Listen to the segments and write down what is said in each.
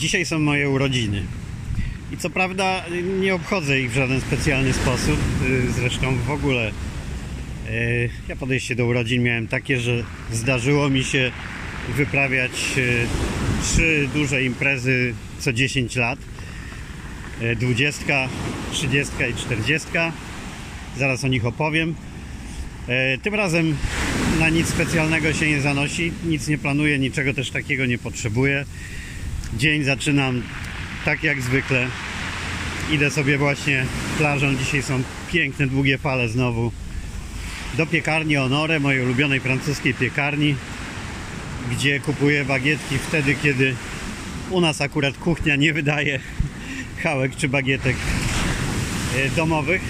Dzisiaj są moje urodziny. I co prawda nie obchodzę ich w żaden specjalny sposób. y, Zresztą w ogóle y, ja podejście do urodzin miałem takie, że zdarzyło mi się wyprawiać y, trzy duże imprezy co 10 lat. Y, 20, 30 i 40. Zaraz o nich opowiem. Tym razem na nic specjalnego się nie zanosi, nic nie planuję, niczego też takiego nie potrzebuję. Dzień zaczynam tak jak zwykle. Idę sobie właśnie plażą. Dzisiaj są piękne, długie fale znowu. Do piekarni Honore, mojej ulubionej francuskiej piekarni, gdzie kupuję bagietki wtedy, kiedy u nas akurat kuchnia nie wydaje chałek czy bagietek e, domowych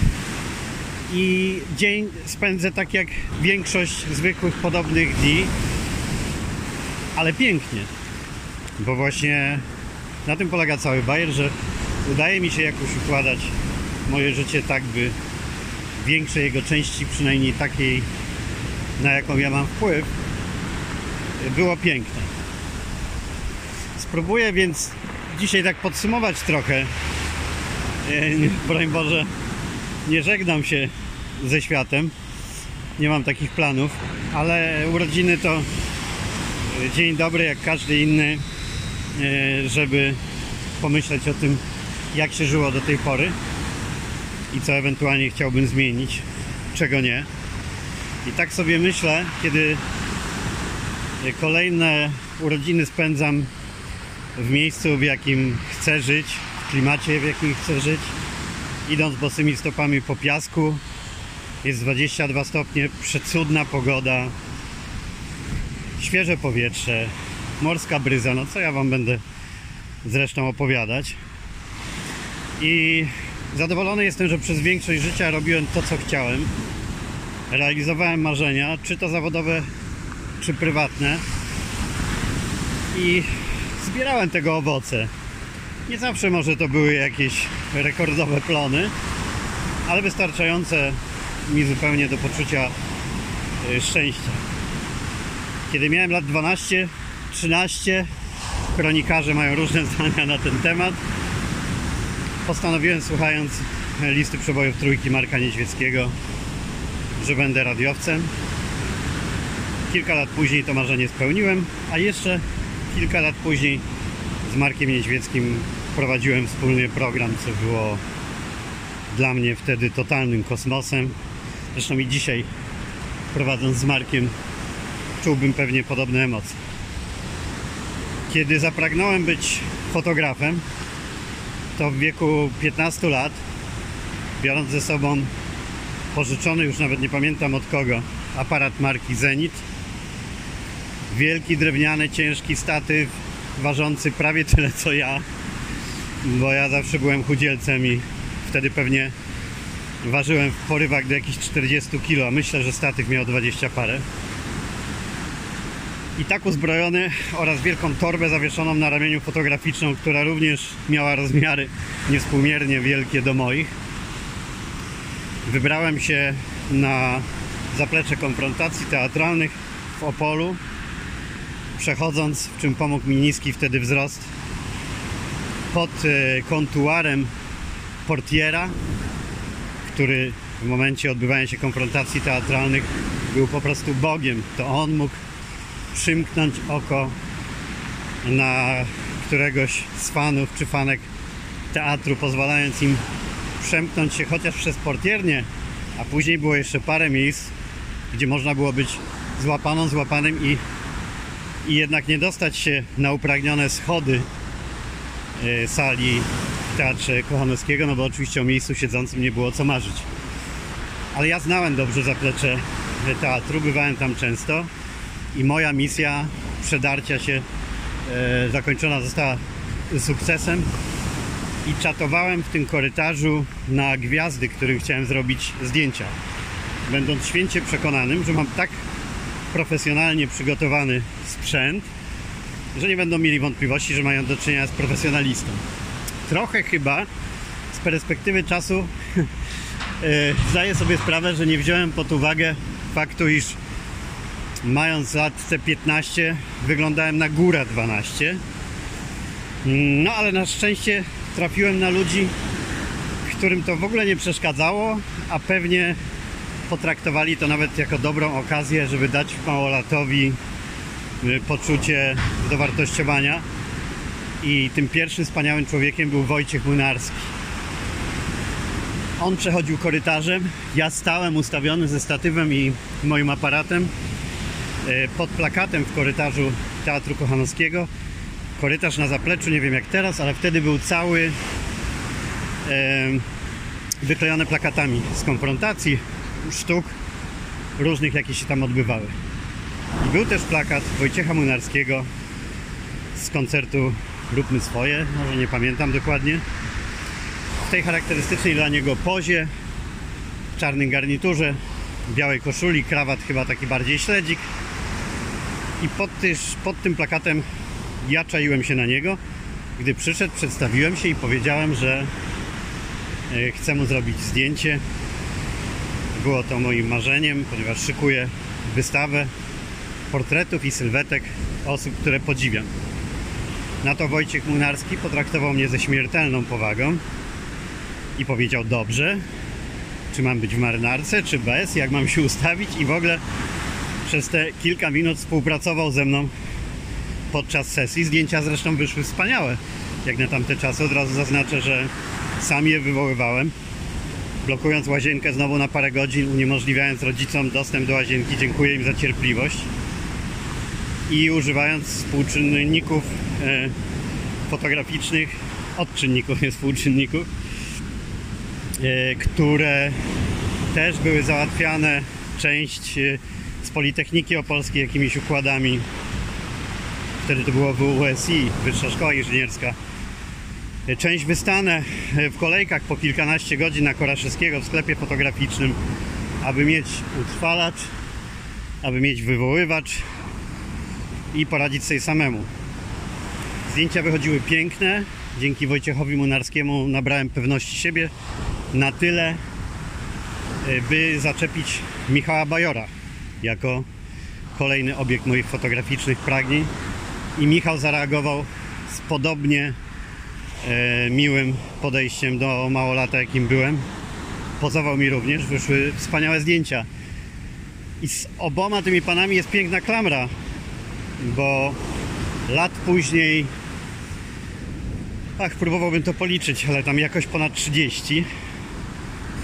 i dzień spędzę tak jak większość zwykłych podobnych dni, ale pięknie, bo właśnie na tym polega cały bajer, że udaje mi się jakoś układać moje życie tak, by większej jego części, przynajmniej takiej, na jaką ja mam wpływ, było piękne. Spróbuję więc dzisiaj tak podsumować trochę. E, Broń Boże, nie żegnam się ze światem. Nie mam takich planów, ale urodziny to dzień dobry jak każdy inny, żeby pomyśleć o tym, jak się żyło do tej pory i co ewentualnie chciałbym zmienić, czego nie. I tak sobie myślę, kiedy e, kolejne urodziny spędzam w miejscu, w jakim chcę żyć, w klimacie, w jakim chcę żyć idąc bosymi stopami po piasku. Jest 22 stopnie, przecudna pogoda, świeże powietrze, morska bryza. No co ja Wam będę zresztą opowiadać. I zadowolony jestem, że przez większość życia robiłem to, co chciałem. Realizowałem marzenia, czy to zawodowe, czy prywatne. I zbierałem tego owoce. Nie zawsze może to były jakieś rekordowe plony, ale wystarczające mi zupełnie do poczucia y, szczęścia. Kiedy miałem lat 12, 13, kronikarze mają różne zdania na ten temat. Postanowiłem, słuchając listy przebojów trójki Marka Niedźwieckiego, że będę radiowcem. Kilka lat później to marzenie spełniłem, a jeszcze kilka lat później z Markiem Niedźwieckim prowadziłem wspólnie program, co było dla mnie wtedy totalnym kosmosem. Zresztą i dzisiaj prowadząc z Markiem czułbym pewnie podobne emocje. Kiedy zapragnąłem być fotografem, to w wieku 15 lat, biorąc ze sobą pożyczony, już nawet nie pamiętam od kogo, aparat marki Zenit, wielki drewniany, ciężki statyw, ważący prawie tyle co ja, bo ja zawsze byłem chudzielcem i wtedy pewnie ważyłem w porywach do jakichś 40 kg, myślę, że statyw miał 20 parę. I tak uzbrojony oraz wielką torbę zawieszoną na ramieniu fotograficzną, która również miała rozmiary niewspółmiernie wielkie do moich. Wybrałem się na zaplecze konfrontacji teatralnych w Opolu przechodząc, w czym pomógł mi niski wtedy wzrost, pod e, kontuarem portiera, który w momencie odbywania się konfrontacji teatralnych był po prostu Bogiem. To on mógł przymknąć oko na któregoś z fanów czy fanek teatru, pozwalając im przemknąć się chociaż przez portiernię, a później było jeszcze parę miejsc, gdzie można było być złapaną, złapanym i i jednak nie dostać się na upragnione schody e, sali w Teatrze Kochanowskiego, no bo oczywiście o miejscu siedzącym nie było co marzyć. Ale ja znałem dobrze zaplecze teatru, bywałem tam często i moja misja przedarcia się e, zakończona została sukcesem i czatowałem w tym korytarzu na gwiazdy, którym chciałem zrobić zdjęcia. Będąc święcie przekonanym, że mam tak profesjonalnie przygotowany sprzęt, że nie będą mieli wątpliwości, że mają do czynienia z profesjonalistą. Trochę chyba z perspektywy czasu e, zdaję sobie sprawę, że nie wziąłem pod uwagę faktu, iż mając lat te 15 wyglądałem na górę 12 No ale na szczęście trafiłem na ludzi, którym to w ogóle nie przeszkadzało, a pewnie potraktowali to nawet jako dobrą okazję, żeby dać małolatowi y, poczucie dowartościowania. I tym pierwszym wspaniałym człowiekiem był Wojciech Młynarski. On przechodził korytarzem, ja stałem ustawiony ze statywem i moim aparatem pod plakatem w korytarzu Teatru Kochanowskiego. Korytarz na zapleczu, nie wiem jak teraz, ale wtedy był cały e, wyklejony plakatami z konfrontacji, sztuk różnych, jakie się tam odbywały. I był też plakat Wojciecha Młynarskiego z koncertu Róbmy swoje, może nie pamiętam dokładnie. W tej charakterystycznej dla niego pozie, w czarnym garniturze, białej koszuli, krawat chyba taki bardziej śledzik. I pod, tyż, pod tym plakatem ja czaiłem się na niego. Gdy przyszedł, przedstawiłem się i powiedziałem, że e, chcę mu zrobić zdjęcie. Było to moim marzeniem, ponieważ szykuję wystawę portretów i sylwetek osób, które podziwiam. Na to Wojciech Młynarski potraktował mnie ze śmiertelną powagą i powiedział dobrze, czy mam być w marynarce, czy bez, jak mam się ustawić i w ogóle przez te kilka minut współpracował ze mną podczas sesji. Zdjęcia zresztą wyszły wspaniałe, jak na tamte czasy. Od razu zaznaczę, że sam je wywoływałem, blokując łazienkę znowu na parę godzin, uniemożliwiając rodzicom dostęp do łazienki. Dziękuję im za cierpliwość. I używając współczynników e, fotograficznych, odczynników, nie współczynników, e, które też były załatwiane część e, Politechniki Opolskiej jakimiś układami wtedy to było WSI, Wyższa Szkoła Inżynierska. Część wystanę w kolejkach po kilkanaście godzin na Koraszewskiego w sklepie fotograficznym, aby mieć utrwalacz, aby mieć wywoływacz i poradzić sobie samemu. Zdjęcia wychodziły piękne. Dzięki Wojciechowi Munarskiemu nabrałem pewności siebie na tyle, by zaczepić Michała Bajora jako kolejny obiekt moich fotograficznych pragnień i Michał zareagował z podobnie e, miłym podejściem do małolata, jakim byłem. Pozował mi również, wyszły wspaniałe zdjęcia. I z oboma tymi panami jest piękna klamra, bo lat później, ach, próbowałbym to policzyć, ale tam jakoś ponad 30,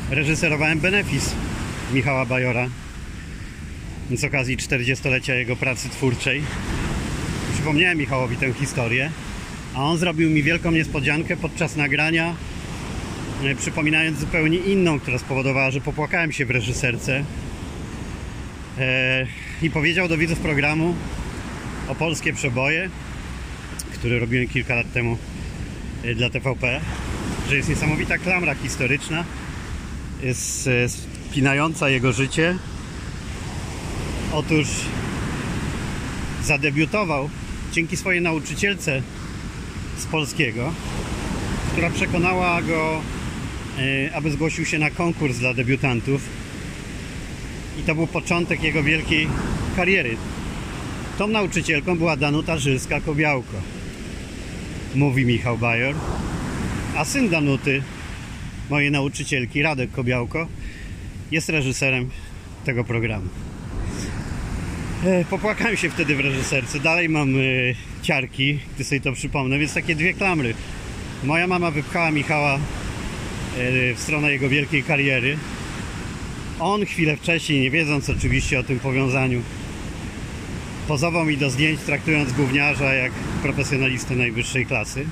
reżyserowałem Benefis Michała Bajora z okazji 40-lecia jego pracy twórczej przypomniałem Michałowi tę historię, a on zrobił mi wielką niespodziankę podczas nagrania, e, przypominając zupełnie inną, która spowodowała, że popłakałem się w reżyserce. E, I powiedział do widzów programu o polskie przeboje, który robiłem kilka lat temu e, dla TVP, że jest niesamowita klamra historyczna, jest spinająca jego życie. Otóż zadebiutował dzięki swojej nauczycielce z polskiego, która przekonała go, e, aby zgłosił się na konkurs dla debiutantów. I to był początek jego wielkiej kariery. Tą nauczycielką była Danuta Żylska-Kobiałko, mówi Michał Bajor. A syn Danuty, mojej nauczycielki, Radek Kobiałko, jest reżyserem tego programu. E, popłakałem się wtedy w reżyserce. Dalej mam e, ciarki, gdy sobie to przypomnę, więc takie dwie klamry. Moja mama wypchała Michała e, w stronę jego wielkiej kariery. On chwilę wcześniej, nie wiedząc oczywiście o tym powiązaniu, pozował mi do zdjęć, traktując gówniarza jak profesjonalistę najwyższej klasy.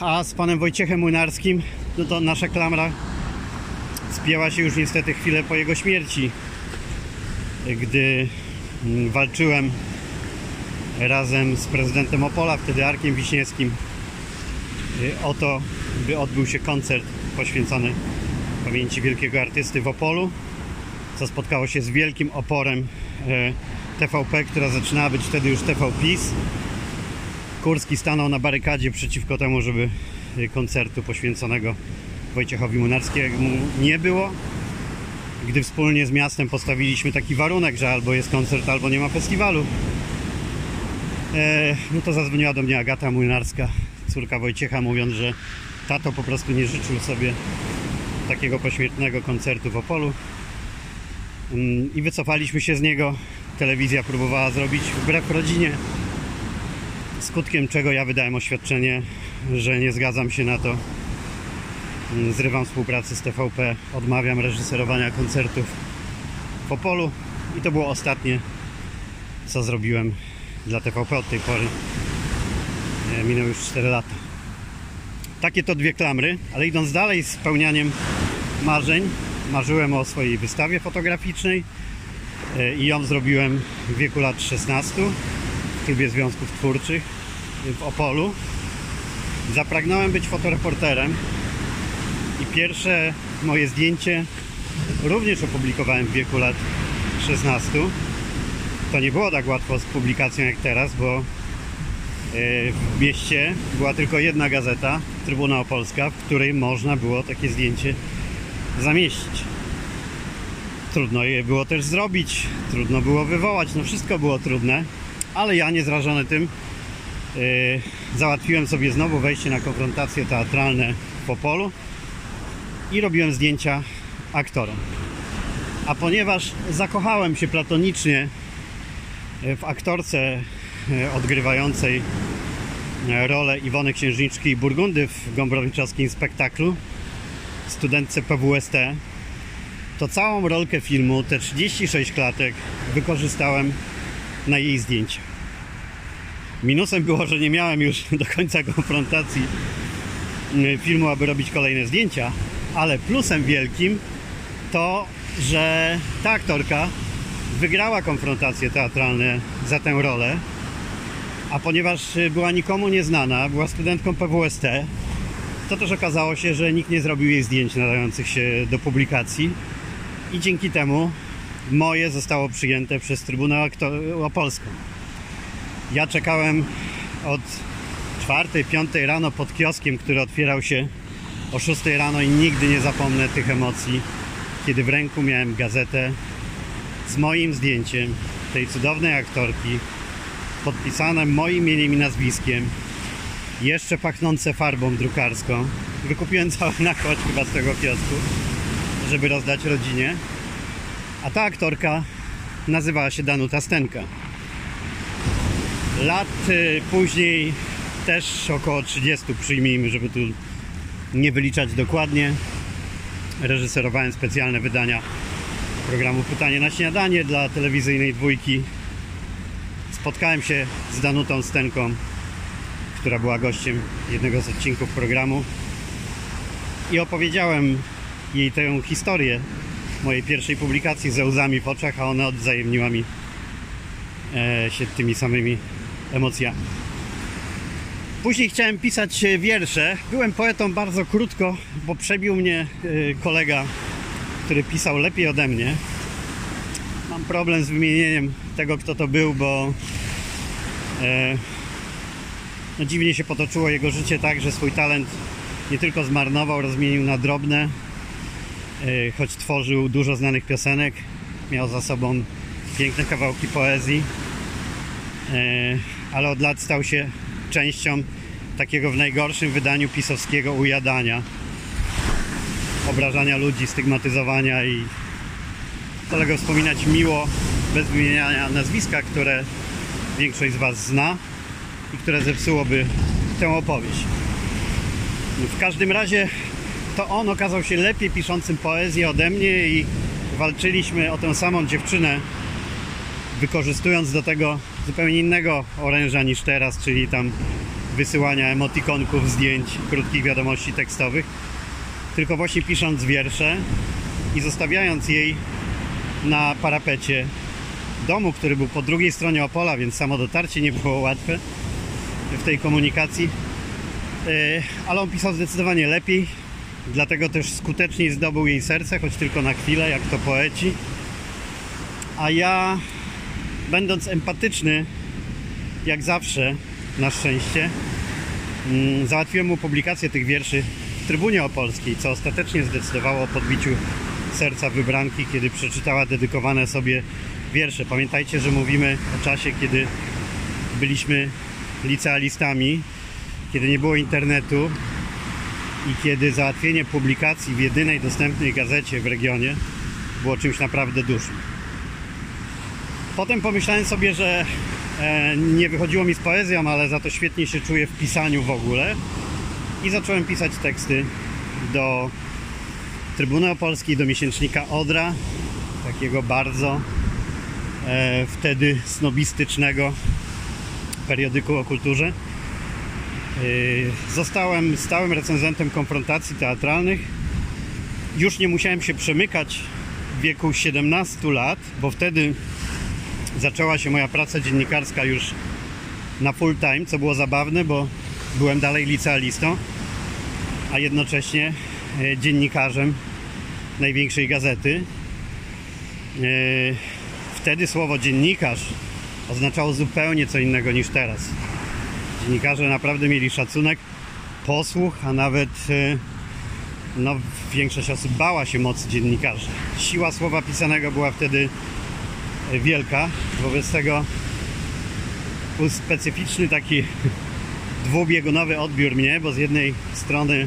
A z panem Wojciechem Młynarskim, no to nasza klamra spięła się już niestety chwilę po jego śmierci gdy mm, walczyłem razem z prezydentem Opola, wtedy Arkiem Wiśniewskim y, o to, by odbył się koncert poświęcony pamięci wielkiego artysty w Opolu, co spotkało się z wielkim oporem y, TVP, która zaczynała być wtedy już TV PiS. Kurski stanął na barykadzie przeciwko temu, żeby y, koncertu poświęconego Wojciechowi Munarskiemu nie było gdy wspólnie z miastem postawiliśmy taki warunek, że albo jest koncert, albo nie ma festiwalu. E, no to zadzwoniła do mnie Agata Młynarska, córka Wojciecha, mówiąc, że tato po prostu nie życzył sobie takiego pośmiertnego koncertu w Opolu. Mm, I wycofaliśmy się z niego. Telewizja próbowała zrobić wbrew rodzinie. Skutkiem czego ja wydałem oświadczenie, że nie zgadzam się na to. Mm, Zrywam współpracę z TVP, odmawiam reżyserowania koncertów w Opolu. I to było ostatnie, co zrobiłem dla TVP od tej pory. E, Minęły już 4 lata. Takie to dwie klamry, ale idąc dalej z spełnianiem marzeń, marzyłem o swojej wystawie fotograficznej e, i ją zrobiłem w wieku lat 16 w klubie związków twórczych w Opolu. Zapragnąłem być fotoreporterem i pierwsze moje zdjęcie również opublikowałem w wieku lat 16. To nie było tak łatwo z publikacją jak teraz, bo e, w mieście była tylko jedna gazeta, Trybuna Opolska, w której można było takie zdjęcie zamieścić. Trudno je było też zrobić, trudno było wywołać, no wszystko było trudne, ale ja niezrażony tym yy, załatwiłem sobie znowu wejście na konfrontacje teatralne w Opolu i robiłem zdjęcia aktorom. A ponieważ zakochałem się platonicznie w aktorce yy, odgrywającej yy, rolę Iwony Księżniczki i Burgundy w Gombrowniczowskim spektaklu, studentce PWST, to całą rolkę filmu, te 36 klatek, wykorzystałem na jej zdjęcia. Minusem było, że nie miałem już do końca konfrontacji filmu, aby robić kolejne zdjęcia, ale plusem wielkim to, że ta aktorka wygrała konfrontacje teatralne za tę rolę, a ponieważ y, była nikomu nieznana, była studentką PWST, to też okazało się, że nikt nie zrobił jej zdjęć nadających się do publikacji i dzięki temu moje zostało przyjęte przez Trybunał Opolską. Ja czekałem od 4-5 rano pod kioskiem, który otwierał się o 6 rano i nigdy nie zapomnę tych emocji, kiedy w ręku miałem gazetę z moim zdjęciem tej cudownej aktorki, podpisane moim imieniem i nazwiskiem, jeszcze pachnące farbą drukarską. Wykupiłem cały nakład chyba z tego kiosku, żeby rozdać rodzinie. A ta aktorka nazywała się Danuta Stenka. Lat y, później też około 30 przyjmijmy, żeby tu nie wyliczać dokładnie. Reżyserowałem specjalne wydania programu Pytanie na śniadanie dla telewizyjnej dwójki. Spotkałem się z Danutą Stenką która była gościem jednego z odcinków programu i opowiedziałem jej tę historię mojej pierwszej publikacji ze łzami w oczach, a ona odwzajemniła mi e, się tymi samymi emocjami. Później chciałem pisać wiersze. Byłem poetą bardzo krótko, bo przebił mnie e, kolega, który pisał lepiej ode mnie. Mam problem z wymienieniem tego, kto to był, bo e, no dziwnie się potoczyło jego życie tak, że swój talent nie tylko zmarnował, rozmienił na drobne, e, choć tworzył dużo znanych piosenek, miał za sobą piękne kawałki poezji, e, ale od lat stał się częścią takiego w najgorszym wydaniu pisowskiego ujadania, obrażania ludzi, stygmatyzowania i wolę wspominać miło, bez wymieniania nazwiska, które większość z Was zna i które zepsułoby tę opowieść. W każdym razie to on okazał się lepiej piszącym poezję ode mnie i walczyliśmy o tę samą dziewczynę, wykorzystując do tego zupełnie innego oręża niż teraz, czyli tam wysyłania emotikonków, zdjęć, krótkich wiadomości tekstowych, tylko właśnie pisząc wiersze i zostawiając jej na parapecie domu, który był po drugiej stronie Opola, więc samo dotarcie nie było łatwe w tej komunikacji. E, ale on pisał zdecydowanie lepiej, dlatego też skuteczniej zdobył jej serce, choć tylko na chwilę, jak to poeci. A ja, będąc empatyczny, jak zawsze, na szczęście, mm, załatwiłem mu publikację tych wierszy w Trybunie Opolskiej, co ostatecznie zdecydowało o podbiciu serca wybranki, kiedy przeczytała dedykowane sobie wiersze. Pamiętajcie, że mówimy o czasie, kiedy byliśmy licealistami, kiedy nie było internetu i kiedy załatwienie publikacji w jedynej dostępnej gazecie w regionie było czymś naprawdę dużym. Potem pomyślałem sobie, że e, nie wychodziło mi z poezją, ale za to świetnie się czuję w pisaniu w ogóle i zacząłem pisać teksty do Trybuny Opolskiej, do miesięcznika Odra, takiego bardzo e, wtedy snobistycznego periodyku o kulturze. E, zostałem stałym recenzentem konfrontacji teatralnych. Już nie musiałem się przemykać w wieku 17 lat, bo wtedy zaczęła się moja praca dziennikarska już na full time, co było zabawne, bo byłem dalej licealistą, a jednocześnie e, dziennikarzem największej gazety. E, wtedy słowo dziennikarz oznaczało zupełnie co innego niż teraz. Dziennikarze naprawdę mieli szacunek, posłuch, a nawet e, no, większość osób bała się mocy dziennikarzy. Siła słowa pisanego była wtedy wielka, wobec tego był specyficzny taki dwubiegunowy odbiór mnie, bo z jednej strony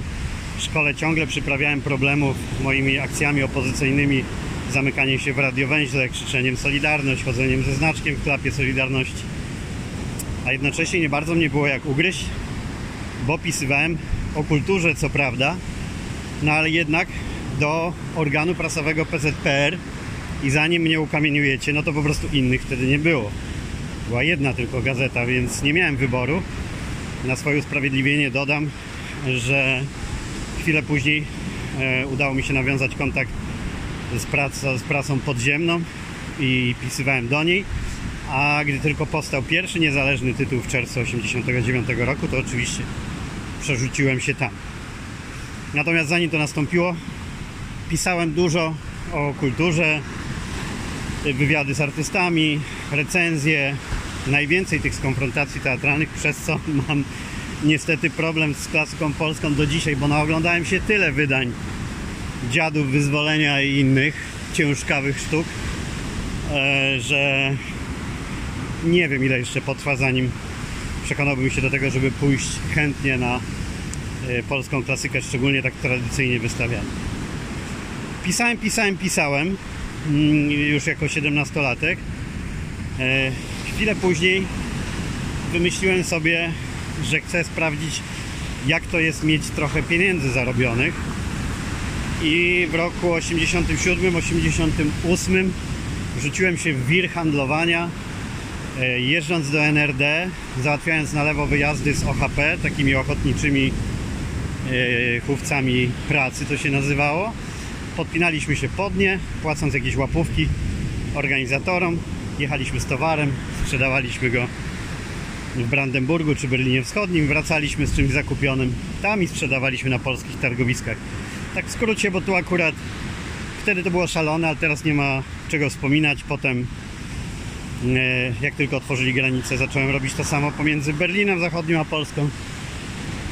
w szkole ciągle przyprawiałem problemów moimi akcjami opozycyjnymi, zamykaniem się w radiowęźle, krzyczeniem Solidarność, chodzeniem ze znaczkiem w klapie Solidarności. A jednocześnie nie bardzo mnie było jak ugryźć, bo pisywałem o kulturze, co prawda, no ale jednak do organu prasowego PZPR i zanim mnie ukamieniujecie, no to po prostu innych wtedy nie było. Była jedna tylko gazeta, więc nie miałem wyboru. Na swoje usprawiedliwienie dodam, że chwilę później e, udało mi się nawiązać kontakt z, prac, z prasą podziemną i pisywałem do niej. A gdy tylko powstał pierwszy niezależny tytuł w czerwcu 1989 roku, to oczywiście przerzuciłem się tam. Natomiast zanim to nastąpiło, pisałem dużo o kulturze, wywiady z artystami, recenzje, najwięcej tych z konfrontacji teatralnych, przez co mam niestety problem z klasyką polską do dzisiaj, bo naoglądałem się tyle wydań dziadów wyzwolenia i innych ciężkawych sztuk, e, że nie wiem ile jeszcze potrwa zanim przekonałbym się do tego, żeby pójść chętnie na e, polską klasykę, szczególnie tak tradycyjnie wystawianą. Pisałem, pisałem, pisałem już jako 17-latek. E, chwilę później wymyśliłem sobie, że chcę sprawdzić, jak to jest mieć trochę pieniędzy zarobionych. I w roku 87-88 wrzuciłem się w wir handlowania, e, jeżdżąc do NRD, załatwiając na lewo wyjazdy z OHP, takimi ochotniczymi e, chówcami pracy to się nazywało. Podpinaliśmy się pod nie, płacąc jakieś łapówki organizatorom. Jechaliśmy z towarem, sprzedawaliśmy go w Brandenburgu czy Berlinie Wschodnim, wracaliśmy z czymś zakupionym tam i sprzedawaliśmy na polskich targowiskach. Tak w skrócie, bo tu akurat wtedy to było szalone, ale teraz nie ma czego wspominać. Potem e, jak tylko otworzyli granicę, zacząłem robić to samo pomiędzy Berlinem Zachodnim a Polską.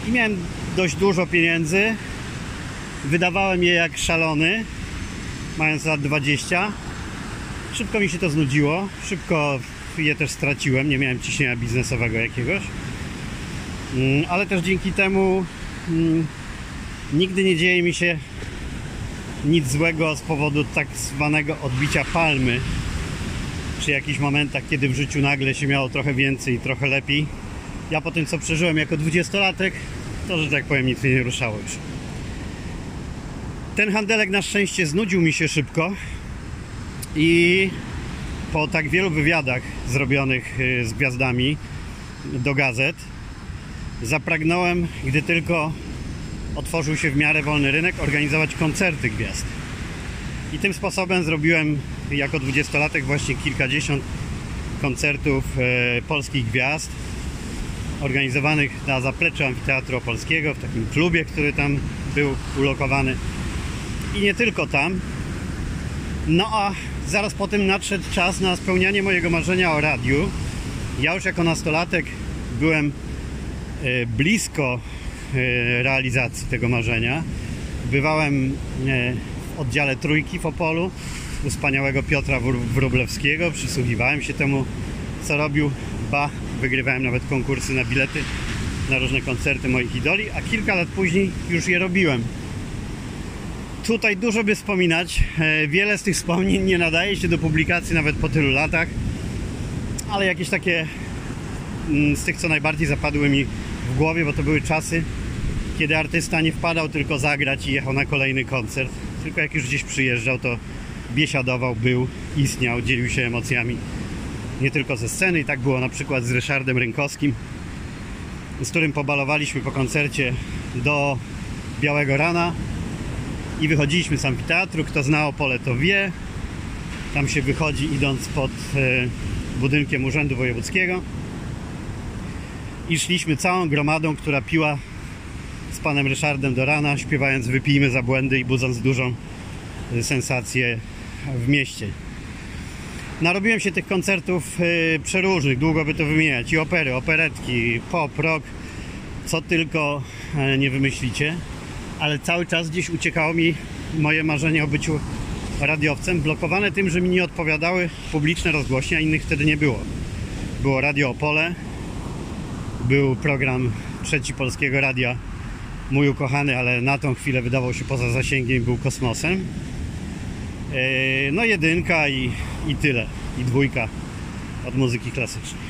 I miałem dość dużo pieniędzy. Wydawałem je jak szalony, mając lat 20. Szybko mi się to znudziło. Szybko je też straciłem, nie miałem ciśnienia biznesowego jakiegoś. Mm, ale też dzięki temu mm, nigdy nie dzieje mi się nic złego z powodu tak zwanego odbicia palmy. Przy jakichś momentach, kiedy w życiu nagle się miało trochę więcej i trochę lepiej. Ja po tym, co przeżyłem jako dwudziestolatek, to, że tak powiem, nic mnie nie ruszało już. Ten handelek na szczęście znudził mi się szybko i po tak wielu wywiadach zrobionych y, z gwiazdami do gazet zapragnąłem, gdy tylko otworzył się w miarę wolny rynek, organizować koncerty gwiazd. I tym sposobem zrobiłem jako dwudziestolatek właśnie kilkadziesiąt koncertów e, polskich gwiazd organizowanych na zapleczu Amfiteatru Opolskiego, w takim klubie, który tam był ulokowany. I nie tylko tam. No a zaraz po tym nadszedł czas na spełnianie mojego marzenia o radiu. Ja już jako nastolatek byłem e, blisko e, realizacji tego marzenia. Bywałem e, w oddziale trójki w Opolu u wspaniałego Piotra Wróblewskiego. Przysłuchiwałem się temu, co robił. Ba, wygrywałem nawet konkursy na bilety na różne koncerty moich idoli, a kilka lat później już je robiłem. Tutaj dużo by wspominać. E, wiele z tych wspomnień nie nadaje się do publikacji nawet po tylu latach, ale jakieś takie mm, z tych, co najbardziej zapadły mi w głowie, bo to były czasy, kiedy artysta nie wpadał tylko zagrać i jechał na kolejny koncert, tylko jak już gdzieś przyjeżdżał, to biesiadował, był, istniał, dzielił się emocjami nie tylko ze sceny. I tak było na przykład z Ryszardem Rynkowskim, z którym pobalowaliśmy po koncercie do Białego Rana i wychodziliśmy z amfiteatru. Kto zna Opole, to wie. Tam się wychodzi idąc pod e, budynkiem Urzędu Wojewódzkiego. I szliśmy całą gromadą, która piła z panem Ryszardem do rana, śpiewając Wypijmy za błędy i budząc dużą e, sensację w mieście. Narobiłem się tych koncertów yy, przeróżnych, długo by to wymieniać. I opery, operetki, pop, rock, co tylko nie wymyślicie. Ale cały czas gdzieś uciekało mi moje marzenie o byciu radiowcem, blokowane tym, że mi nie odpowiadały publiczne rozgłośnie, a innych wtedy nie było. Było Radio Opole, był program Trzeci Polskiego Radia, mój ukochany, ale na tą chwilę wydawał się poza zasięgiem, był kosmosem. Yy, no jedynka i, i tyle. I dwójka od muzyki klasycznej.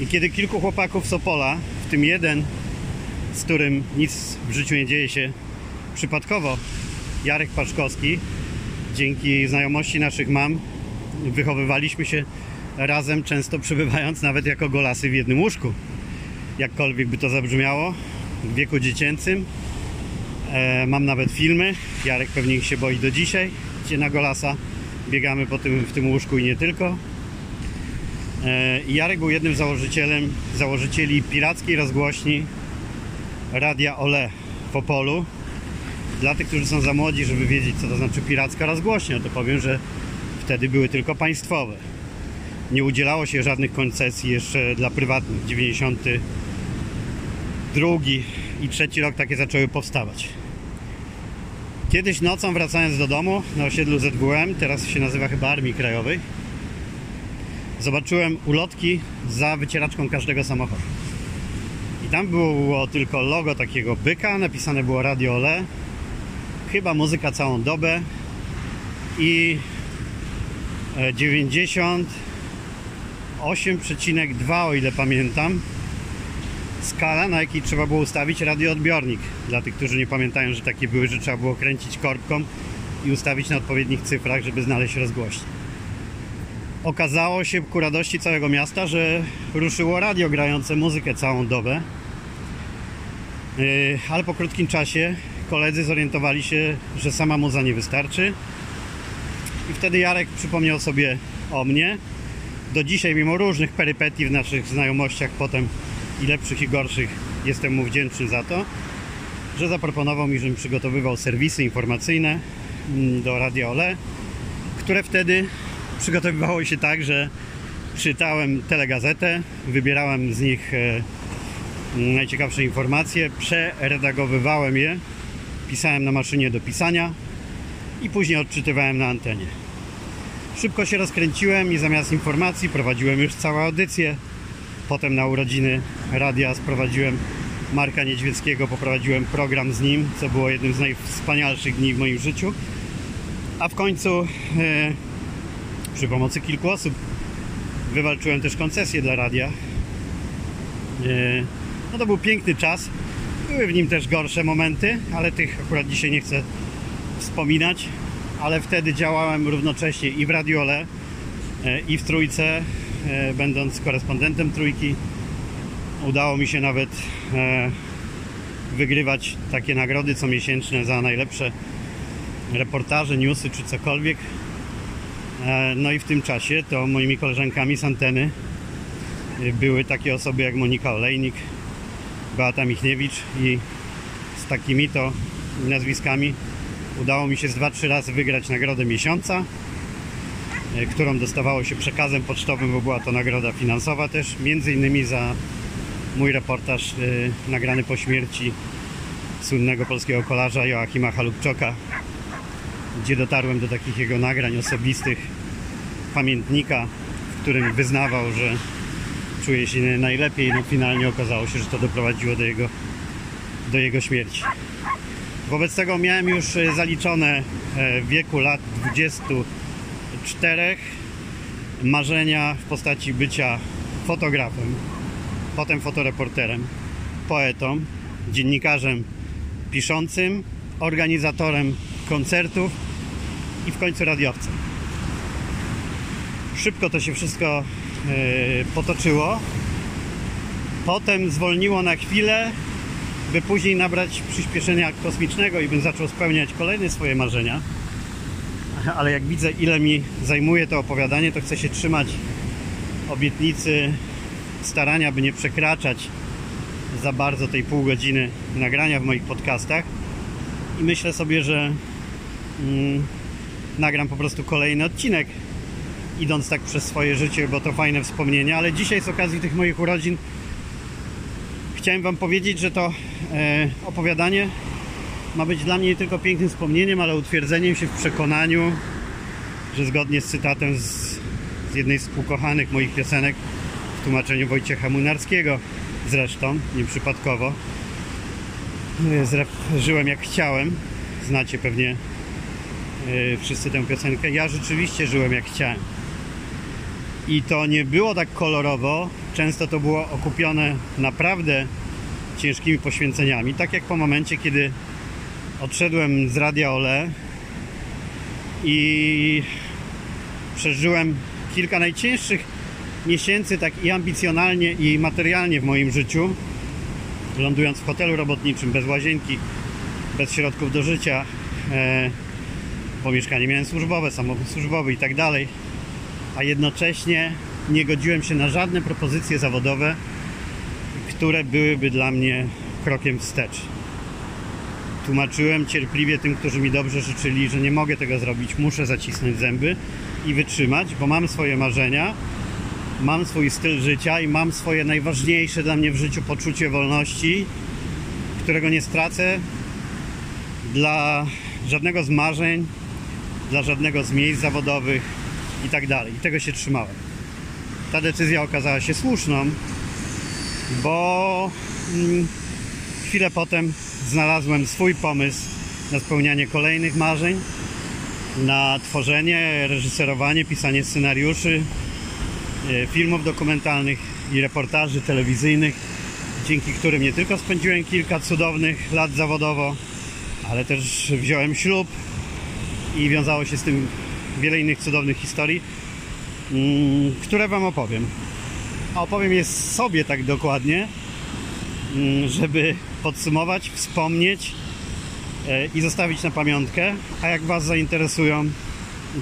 I kiedy kilku chłopaków z Opola, w tym jeden, z którym nic w życiu nie dzieje się przypadkowo, Jarek Paszkowski, dzięki znajomości naszych mam, wychowywaliśmy się razem, często przebywając nawet jako golasy w jednym łóżku. Jakkolwiek by to zabrzmiało, w wieku dziecięcym, E, mam nawet filmy. Jarek pewnie ich się boi do dzisiaj, gdzie na Golasa biegamy po tym, w tym łóżku i nie tylko. E, Jarek był jednym założycielem, założycieli pirackiej rozgłośni Radia Ole w Opolu. Dla tych, którzy są za młodzi, żeby wiedzieć, co to znaczy piracka rozgłośnia, to powiem, że wtedy były tylko państwowe. Nie udzielało się żadnych koncesji jeszcze dla prywatnych. 92 i trzeci rok takie zaczęły powstawać. Kiedyś nocą wracając do domu na osiedlu ZWM, teraz się nazywa chyba Armii Krajowej, zobaczyłem ulotki za wycieraczką każdego samochodu. Tam było tylko logo takiego byka, napisane było Radio Ole, chyba muzyka całą dobę i 98,2 o ile pamiętam skala, na jakiej trzeba było ustawić radioodbiornik. Dla tych, którzy nie pamiętają, że takie były, że trzeba było kręcić korbką i ustawić na odpowiednich cyfrach, żeby znaleźć rozgłośnię. Okazało się ku radości całego miasta, że ruszyło radio grające muzykę całą dobę. Yy, ale po krótkim czasie koledzy zorientowali się, że sama muza nie wystarczy. I wtedy Jarek przypomniał sobie o mnie. Do dzisiaj, mimo różnych perypetii w naszych znajomościach, potem i lepszych i gorszych jestem mu wdzięczny za to, że zaproponował mi, żebym przygotowywał serwisy informacyjne mm, do Radia Ole, które wtedy przygotowywało się tak, że czytałem telegazetę, wybierałem z nich e, najciekawsze informacje, przeredagowywałem je, pisałem na maszynie do pisania i później odczytywałem na antenie. Szybko się rozkręciłem i zamiast informacji prowadziłem już całe audycje. Potem na urodziny radia sprowadziłem Marka Niedźwieckiego, poprowadziłem program z nim, co było jednym z najwspanialszych dni w moim życiu. A w końcu e, przy pomocy kilku osób wywalczyłem też koncesję dla radia. E, no to był piękny czas. Były w nim też gorsze momenty, ale tych akurat dzisiaj nie chcę wspominać. Ale wtedy działałem równocześnie i w Radiole, e, i w Trójce, e, będąc korespondentem Trójki udało mi się nawet e, wygrywać takie nagrody comiesięczne za najlepsze reportaże, newsy czy cokolwiek. No i w tym czasie to moimi koleżankami z anteny były takie osoby jak Monika Olejnik, Beata Michniewicz i z takimi to nazwiskami udało mi się z 2-3 razy wygrać nagrodę miesiąca, którą dostawało się przekazem pocztowym, bo była to nagroda finansowa też, między innymi za mój reportaż y, nagrany po śmierci słynnego polskiego kolarza Joachima Halubczoka, gdzie dotarłem do takich jego nagrań osobistych, pamiętnika, w którym wyznawał, że czuje się najlepiej. No finalnie okazało się, że to doprowadziło do jego, do jego śmierci. Wobec tego miałem już e, zaliczone e, w wieku lat 24 marzenia w postaci bycia fotografem, potem fotoreporterem, poetą, dziennikarzem piszącym, organizatorem koncertów i w końcu radiowcem. Szybko to się wszystko potoczyło. Potem zwolniło na chwilę, by później nabrać przyspieszenia kosmicznego i bym zaczął spełniać kolejne swoje marzenia. Ale jak widzę, ile mi zajmuje to opowiadanie, to chcę się trzymać obietnicy starania, by nie przekraczać za bardzo tej pół godziny nagrania w moich podcastach. I myślę sobie, że mm, nagram po prostu kolejny odcinek, idąc tak przez swoje życie, bo to fajne wspomnienia. Ale dzisiaj z okazji tych moich urodzin chciałem Wam powiedzieć, że to e, opowiadanie ma być dla mnie nie tylko pięknym wspomnieniem, ale utwierdzeniem się w przekonaniu, że zgodnie z cytatem z, z jednej z ukochanych moich piosenek w tłumaczeniu Wojciecha Munarskiego zresztą, nieprzypadkowo e, żyłem jak chciałem znacie pewnie e, wszyscy tę piosenkę ja rzeczywiście żyłem jak chciałem i to nie było tak kolorowo. Często to było okupione naprawdę ciężkimi poświęceniami. Tak jak po momencie, kiedy odszedłem z Radia Ole i przeżyłem kilka najcięższych miesięcy tak i ambicjonalnie i materialnie w moim życiu lądując w hotelu robotniczym bez łazienki bez środków do życia e, pomieszkanie miałem służbowe, samochód służbowy i tak dalej a jednocześnie nie godziłem się na żadne propozycje zawodowe które byłyby dla mnie krokiem wstecz. Tłumaczyłem cierpliwie tym, którzy mi dobrze życzyli, że nie mogę tego zrobić, muszę zacisnąć zęby i wytrzymać, bo mam swoje marzenia, mam swój styl życia i mam swoje najważniejsze dla mnie w życiu poczucie wolności, którego nie stracę dla żadnego z marzeń, dla żadnego z miejsc zawodowych i tak dalej. I tego się trzymałem. Ta decyzja okazała się słuszną, bo mm, chwilę potem znalazłem swój pomysł na spełnianie kolejnych marzeń, na tworzenie, reżyserowanie, pisanie scenariuszy, e, filmów dokumentalnych i reportaży telewizyjnych, dzięki którym nie tylko spędziłem kilka cudownych lat zawodowo, ale też wziąłem ślub i wiązało się z tym wiele innych cudownych historii, mm, które Wam opowiem. A opowiem je sobie tak dokładnie, mm, żeby podsumować, wspomnieć e, i zostawić na pamiątkę. A jak Was zainteresują,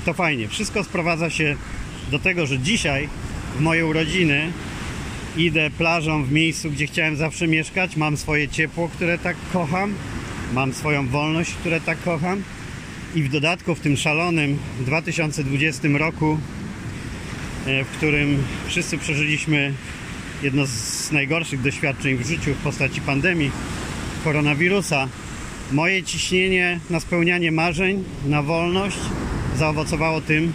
to fajnie. Wszystko sprowadza się do tego, że dzisiaj w moje urodziny idę plażą w miejscu, gdzie chciałem zawsze mieszkać. Mam swoje ciepło, które tak kocham. Mam swoją wolność, które tak kocham. I w dodatku w tym szalonym 2020 roku, e, w którym wszyscy przeżyliśmy jedno z najgorszych doświadczeń w życiu w postaci pandemii koronawirusa, moje ciśnienie na spełnianie marzeń, na wolność zaowocowało tym,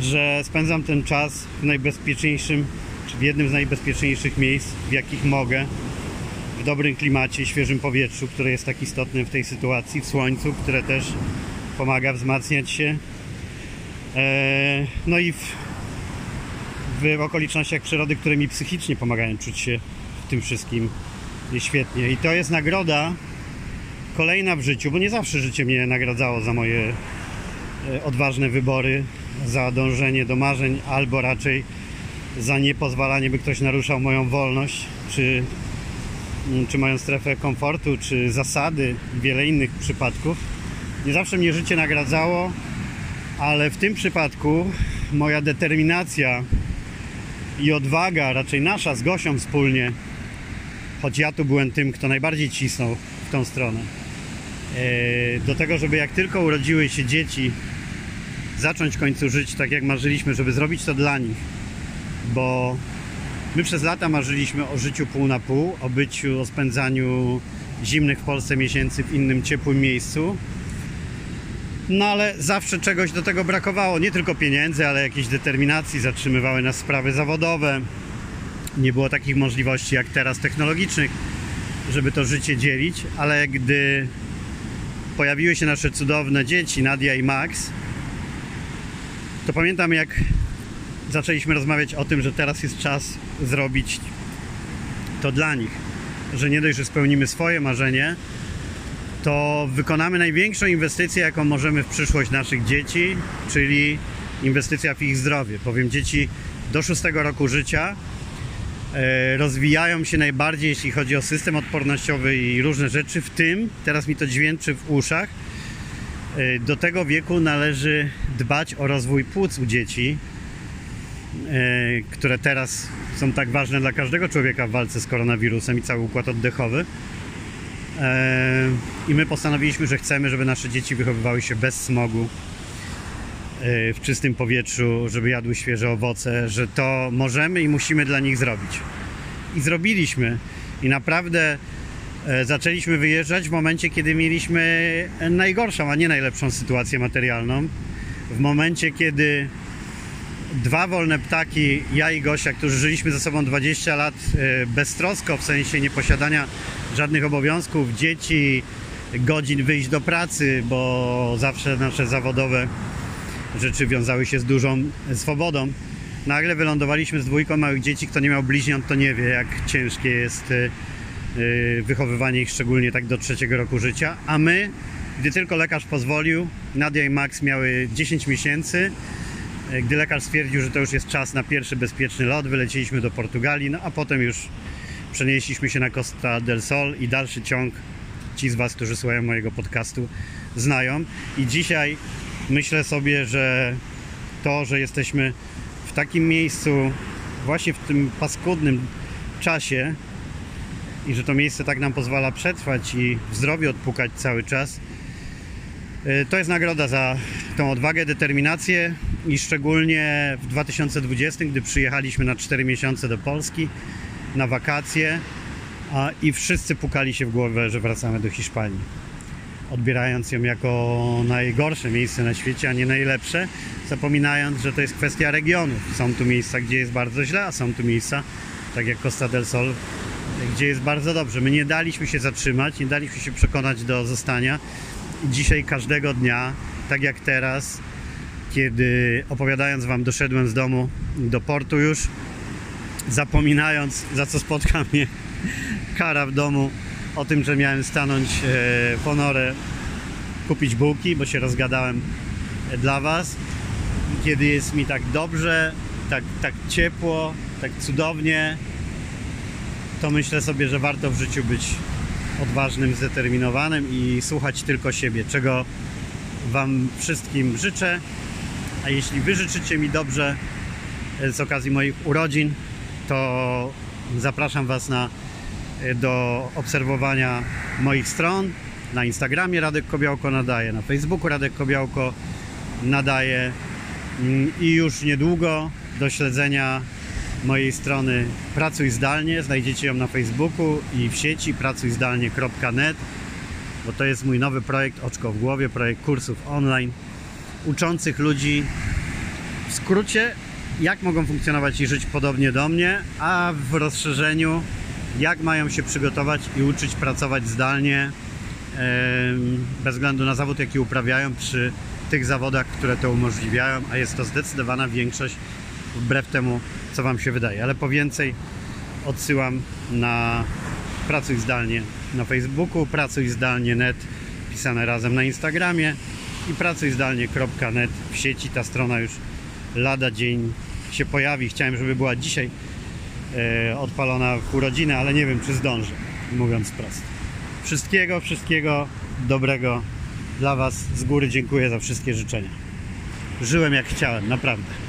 że spędzam ten czas w najbezpieczniejszym, czy w jednym z najbezpieczniejszych miejsc, w jakich mogę, dobrym klimacie, świeżym powietrzu, które jest tak istotne w tej sytuacji, w słońcu, które też pomaga wzmacniać się. Eee, no i w, w okolicznościach przyrody, które mi psychicznie pomagają czuć się w tym wszystkim świetnie. I to jest nagroda kolejna w życiu, bo nie zawsze życie mnie nagradzało za moje e, odważne wybory, za dążenie do marzeń, albo raczej za niepozwalanie, by ktoś naruszał moją wolność, czy, czy moją strefę komfortu, czy zasady, wiele innych przypadków. Nie zawsze mnie życie nagradzało, ale w tym przypadku moja determinacja i odwaga, raczej nasza z Gosią wspólnie, choć ja tu byłem tym, kto najbardziej cisnął w tą stronę, e, do tego, żeby jak tylko urodziły się dzieci, zacząć w końcu żyć tak jak marzyliśmy, żeby zrobić to dla nich, bo my przez lata marzyliśmy o życiu pół na pół, o byciu, o spędzaniu zimnych w Polsce miesięcy w innym ciepłym miejscu. No ale zawsze czegoś do tego brakowało, nie tylko pieniędzy, ale jakiejś determinacji, zatrzymywały nas sprawy zawodowe, nie było takich możliwości jak teraz technologicznych, żeby to życie dzielić, ale gdy pojawiły się nasze cudowne dzieci, Nadia i Max, to pamiętam jak zaczęliśmy rozmawiać o tym, że teraz jest czas zrobić to dla nich. Że nie dość, że spełnimy swoje marzenie, to wykonamy największą inwestycję, jaką możemy w przyszłość naszych dzieci, czyli inwestycja w ich zdrowie. Powiem, dzieci do szóstego roku życia e, rozwijają się najbardziej, jeśli chodzi o system odpornościowy i różne rzeczy, w tym, teraz mi to dźwięczy w uszach, e, do tego wieku należy dbać o rozwój płuc u dzieci, które teraz są tak ważne dla każdego człowieka w walce z koronawirusem i cały układ oddechowy. E, I my postanowiliśmy, że chcemy, żeby nasze dzieci wychowywały się bez smogu, e, w czystym powietrzu, żeby jadły świeże owoce, że to możemy i musimy dla nich zrobić. I zrobiliśmy. I naprawdę zaczęliśmy wyjeżdżać w momencie, kiedy mieliśmy najgorszą, a nie najlepszą sytuację materialną. W momencie, kiedy dwa wolne ptaki, ja i Gosia, którzy żyliśmy ze sobą 20 lat e, beztrosko, w sensie nieposiadania żadnych obowiązków, dzieci, godzin wyjść do pracy, bo zawsze nasze zawodowe rzeczy wiązały się z dużą swobodą. Nagle wylądowaliśmy z dwójką małych dzieci, kto nie miał bliźniąt, to nie wie, jak ciężkie jest e, e, wychowywanie ich, szczególnie tak do trzeciego roku życia. A my, gdy tylko lekarz pozwolił, Nadia i Max miały 10 miesięcy, Gdy lekarz stwierdził, że to już jest czas na pierwszy bezpieczny lot, wyleciliśmy do Portugalii, no a potem już przenieśliśmy się na Costa del Sol i dalszy ciąg ci z Was, którzy słuchają mojego podcastu, znają. I dzisiaj myślę sobie, że to, że jesteśmy w takim miejscu, właśnie w tym paskudnym czasie i że to miejsce tak nam pozwala przetrwać i w zdrowiu odpukać cały czas, to jest nagroda za tą odwagę, determinację i szczególnie w 2020, gdy przyjechaliśmy na 4 miesiące do Polski na wakacje a, i wszyscy pukali się w głowę, że wracamy do Hiszpanii. Odbierając ją jako najgorsze miejsce na świecie, a nie najlepsze, zapominając, że to jest kwestia regionów. Są tu miejsca, gdzie jest bardzo źle, a są tu miejsca, tak jak Costa del Sol, gdzie jest bardzo dobrze. My nie daliśmy się zatrzymać, nie daliśmy się przekonać do zostania. Dzisiaj każdego dnia, tak jak teraz, kiedy opowiadając Wam doszedłem z domu do portu już, zapominając za co spotka mnie kara w domu, o tym, że miałem stanąć e, po norę, kupić bułki, bo się rozgadałem e, dla Was. Kiedy jest mi tak dobrze, tak, tak ciepło, tak cudownie, to myślę sobie, że warto w życiu być odważnym, zdeterminowanym i słuchać tylko siebie, czego Wam wszystkim życzę. A jeśli Wy życzycie mi dobrze e, z okazji moich urodzin, to zapraszam Was na, e, do obserwowania moich stron. Na Instagramie Radek Kobiałko nadaje, na Facebooku Radek Kobiałko nadaje Mm, i już niedługo do śledzenia mojej strony Pracuj Zdalnie. Znajdziecie ją na Facebooku i w sieci pracujzdalnie.net, bo to jest mój nowy projekt Oczko w głowie, projekt kursów online uczących ludzi w skrócie, jak mogą funkcjonować i żyć podobnie do mnie, a w rozszerzeniu, jak mają się przygotować i uczyć pracować zdalnie, bez względu na zawód, jaki uprawiają, przy tych zawodach, które to umożliwiają, a jest to zdecydowana większość, wbrew temu, co Wam się wydaje. Ale po więcej odsyłam na Pracuj Zdalnie na Facebooku, Pracuj Zdalnie net, pisane razem na Instagramie i pracujzdalnie.net w sieci. Ta strona już lada dzień się pojawi. Chciałem, żeby była dzisiaj e, odpalona w urodziny, ale nie wiem, czy zdążę, mówiąc wprost. Wszystkiego, wszystkiego dobrego dla Was. Z góry dziękuję za wszystkie życzenia. Żyłem jak chciałem, naprawdę.